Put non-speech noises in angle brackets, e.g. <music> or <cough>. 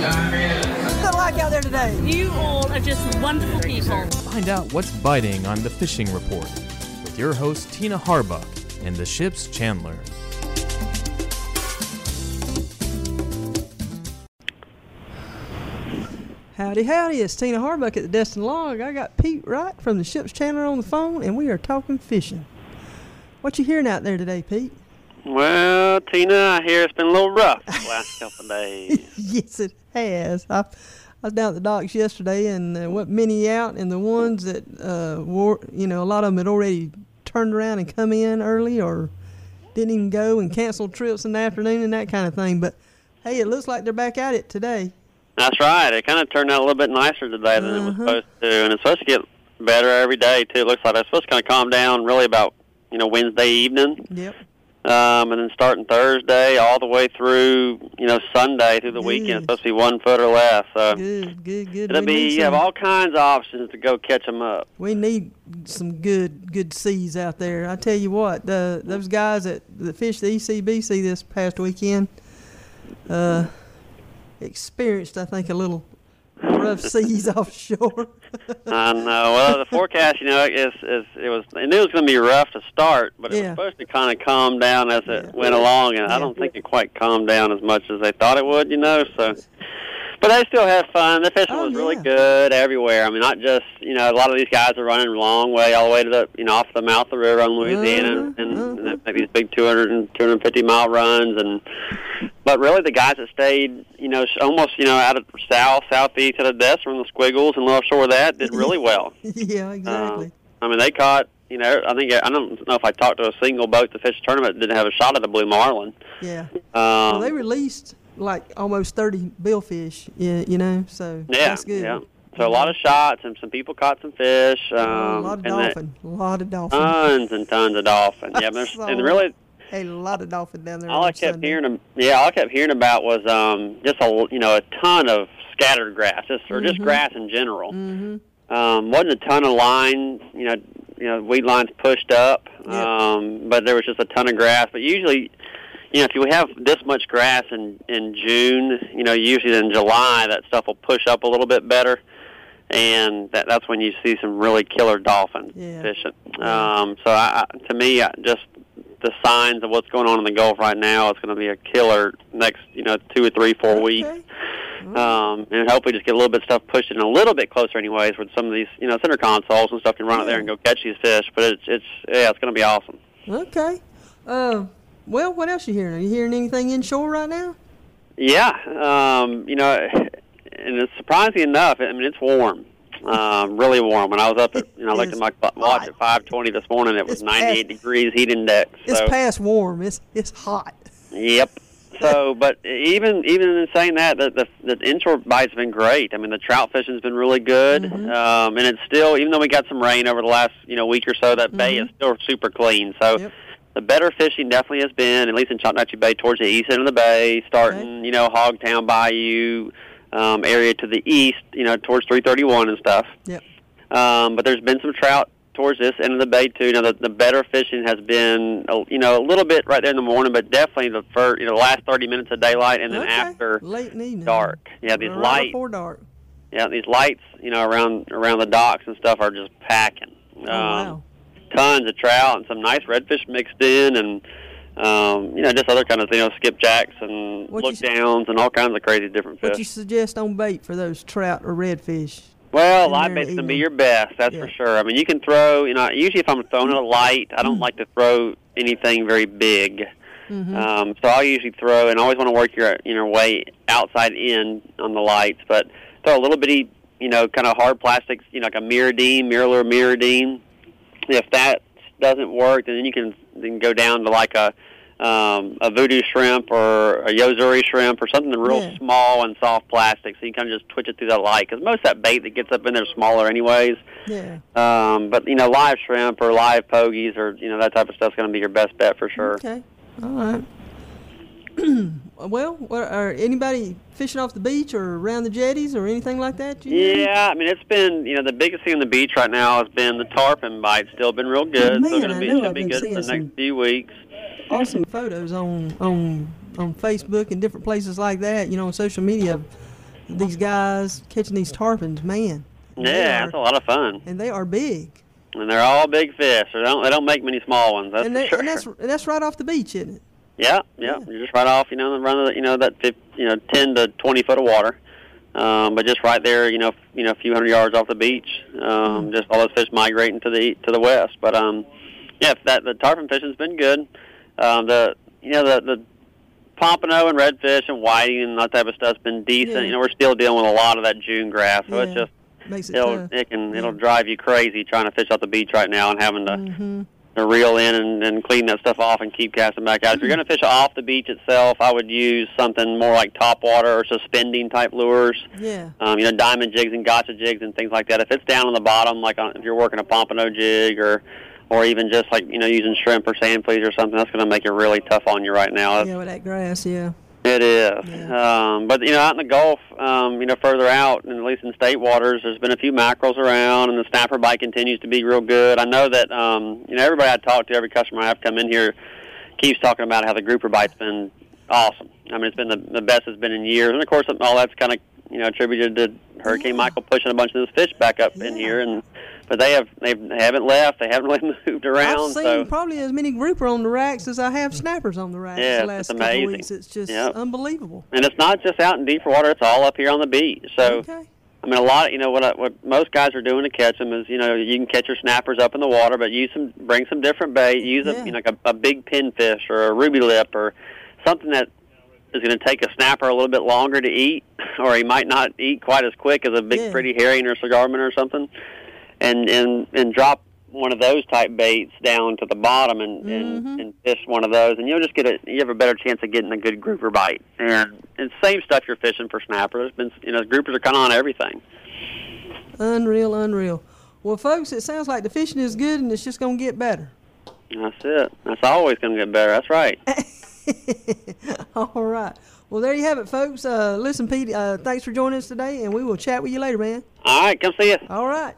What's it like out there today? You all are just wonderful people. Find out what's biting on the Fishing Report with your host Tina Harbuck and the ship's Chandler. Howdy, howdy. It's Tina Harbuck at the Destin Log. I got Pete Wright from the ship's Chandler on the phone, and we are talking fishing. What you hearing out there today, Pete? Well, Tina, I hear it's been a little rough the <laughs> last couple of days. yes, it has. I, I was down at the docks yesterday and uh, went many out, and the ones that uh, were, you know, a lot of them had already turned around and come in early or didn't even go and canceled trips in the afternoon and that kind of thing. But hey, it looks like they're back at it today. That's right. It kind of turned out a little bit nicer today than it was Uh-huh. supposed to, and it's supposed to get better every day too. It looks like it's supposed to kind of calm down really about you know Wednesday evening, Yep. Um, and then starting Thursday all the way through you know Sunday through the weekend. It's supposed to be one foot or less. So Good, good, good. it'll We be you have all kinds of options to go catch them up. We need some good good seas out there. I tell you what, the those guys that that fished the ECBC this past weekend uh, experienced, I think, a little rough seas offshore. I know. Well, the forecast, you know, is is it was. I knew it was going to be rough to start, but it Yeah. was supposed to kind of calm down as it Yeah. went along, and Yeah. I don't think it quite calmed down as much as they thought it would. You know, so. But they still had fun. The fishing Oh, was really yeah. good everywhere. I mean, not just you know, a lot of these guys are running a long way all the way to the you know off the mouth of the river on Louisiana, Uh-huh, and, uh-huh. and make these big 200 and 250 mile runs, and but really the guys that stayed you know almost you know out of south southeast of the Desert from the Squiggles and North Shore of that did really <laughs> well. yeah, exactly. I mean, they caught. You know, I think I don't know if I talked to a single boat to fish tournament that didn't have a shot at a blue marlin. yeah. Um, Well, they released like almost 30 billfish, yeah, you know, so yeah, that's good. yeah. So a lot of shots, and some people caught some fish. Um, a lot of dolphin, a lot of dolphin. tons and tons of dolphin. Yeah, <laughs> and really, a lot of dolphin down there. all I kept Sunday. hearing, yeah, all I kept hearing about was um, just a you know a ton of scattered grass, just or just Mhm. grass in general. Mhm. Um, wasn't a ton of line, you know, you know, weed lines pushed up, Yeah. um, but there was just a ton of grass. But usually, you know, if you have this much grass in in June, you know, usually in July that stuff will push up a little bit better, and that that's when you see some really killer dolphin Yeah. fishing. Um, so I, to me, I, just the signs of what's going on in the Gulf right now, it's going to be a killer next, you know, two or three, four weeks. Um, and hopefully just get a little bit of stuff pushed in a little bit closer, anyways, with some of these, you know, center consoles and stuff can run out there and go catch these fish. But it's, it's, yeah, it's going to be awesome. Okay. Uh, well, what else are you hearing? Are you hearing anything inshore right now? Yeah, um, you know, and it's surprising enough. I mean, it's warm, um, really warm. When I was up at, you know, I looked at my watch at 5:20 this morning. It was 98 degrees heat index. It's past warm. It's it's hot. Yep. So, but even even in saying that, the, the the inshore bite's been great. I mean, the trout fishing's been really good, Mhm. um, and it's still even though we got some rain over the last you know week or so, that bay Mhm. is still super clean. So. Yep. The better fishing definitely has been, at least in Choctawhatchee Bay, towards the east end of the bay, starting, you know, Hogtown Bayou um, area to the east, you know, towards 331 and stuff. Yep. Um, but there's been some trout towards this end of the bay too. Now the, the better fishing has been, uh, you know, a little bit right there in the morning, but definitely the first, you know, last 30 minutes of daylight and then Okay. after late in the evening. dark. Yeah, these Right light, before dark. yeah, these lights, you know, around around the docks and stuff are just packing. Oh wow. Tons of trout and some nice redfish mixed in, and um, you know, just other kind of, you know, skipjacks and What look downs and all kinds of crazy different fish. What do you suggest on bait for those trout or redfish? Well, live there in the bait's gonna be your best, that's Yeah. for sure. I mean, you can throw, you know, usually if I'm throwing a light, I don't like to throw anything very big. Mm-hmm. Um, so I'll usually throw, and I always want to work your, you know, way outside in on the lights, but throw a little bitty, you know, kind of hard plastics, you know, like a MirrOdine, Mirror MirrOdine. If that doesn't work, then you can then go down to like a um, a Vudu shrimp or a Yo-Zuri shrimp or something real Yeah. small and soft plastic, so you can kind of just twitch it through that light. Because most of that bait that gets up in there is smaller, anyways. Yeah. Um, but you know, live shrimp or live pogies or you know that type of stuff's going to be your best bet for sure. Okay. All right. <clears throat> well, what, are anybody fishing off the beach or around the jetties or anything like that? you know? Yeah, I mean it's been you know the biggest thing on the beach right now has been the tarpon bite. Still been real oh, good. Man, Still to be know should I've be good for the next few weeks. awesome photos on on on Facebook and different places like that. You know, on social media of, these guys catching these tarpons, man. Yeah, are- it's a lot of fun, and they are big. and they're all big fish. They don't they don't make many small ones. That's and, they, sure. and that's that's right off the beach, isn't it? Yeah, yeah. You're just right off, you know, the run of the, you know that you know ten to twenty foot of water, um, but just right there, you know, f- you know, a few hundred yards off the beach. Um, Just all those fish migrating to the to the west. But um, yeah, that the tarpon fishing's been good. Um, the you know the the pompano and redfish and whiting and that type of stuff's been decent. Yeah. You know, we're still dealing with a lot of that June grass, so it's just Makes it it'll tough. it can Yeah. it'll drive you crazy trying to fish off the beach right now and having to Mm-hmm. To reel in and, and clean that stuff off and keep casting back out. If you're going to fish off the beach itself, I would use something more like topwater or suspending type lures. Yeah. Um, you know, diamond jigs and gotcha jigs and things like that. If it's down on the bottom, like on, if you're working a pompano jig or or even just like you know using shrimp or sand fleas or something, that's going to make it really tough on you right now. Yeah, with that grass, yeah. It is. Yeah. Um, but, you know, out in the Gulf, um, you know, further out, and at least in state waters, there's been a few mackerels around, and the snapper bite continues to be real good. I know that, um, you know, everybody I talk to, every customer I have come in here keeps talking about how the grouper bite's been awesome. I mean, it's been the, the best it's been in years. And, of course, all that's kind of, you know, attributed to Hurricane Yeah. Michael pushing a bunch of those fish back up in here. and But they, have, they haven't left. They haven't really <laughs> moved around. I've seen so. probably as many grouper on the racks as I have snappers on the racks Yeah, the it's last couple amazing. of weeks. It's just Yep. unbelievable. And it's not just out in deeper water; it's all up here on the beach. So, okay. I mean, a lot. Of, you know what? I- What most guys are doing to catch them is, you know, you can catch your snappers up in the water, but use some, bring some different bait. Use Yeah. a, you know, like a, a big pinfish or a ruby lip or something that is going to take a snapper a little bit longer to eat, or he might not eat quite as quick as a big Yeah. pretty herring or cigar minnow or something. And and and drop one of those type baits down to the bottom and Mhm. and, and fish one of those, and you'll just get a you have a better chance of getting a good grouper bite. And and same stuff you're fishing for snapper. There's been you know groupers are kind of on everything. Unreal, unreal. Well, folks, it sounds like the fishing is good and it's just going to get better. That's it. That's always going to get better. That's right. <laughs> All right. Well, there you have it, folks. Uh, listen, Pete, uh, thanks for joining us today, and we will chat with you later, man. All right, come see us. All right.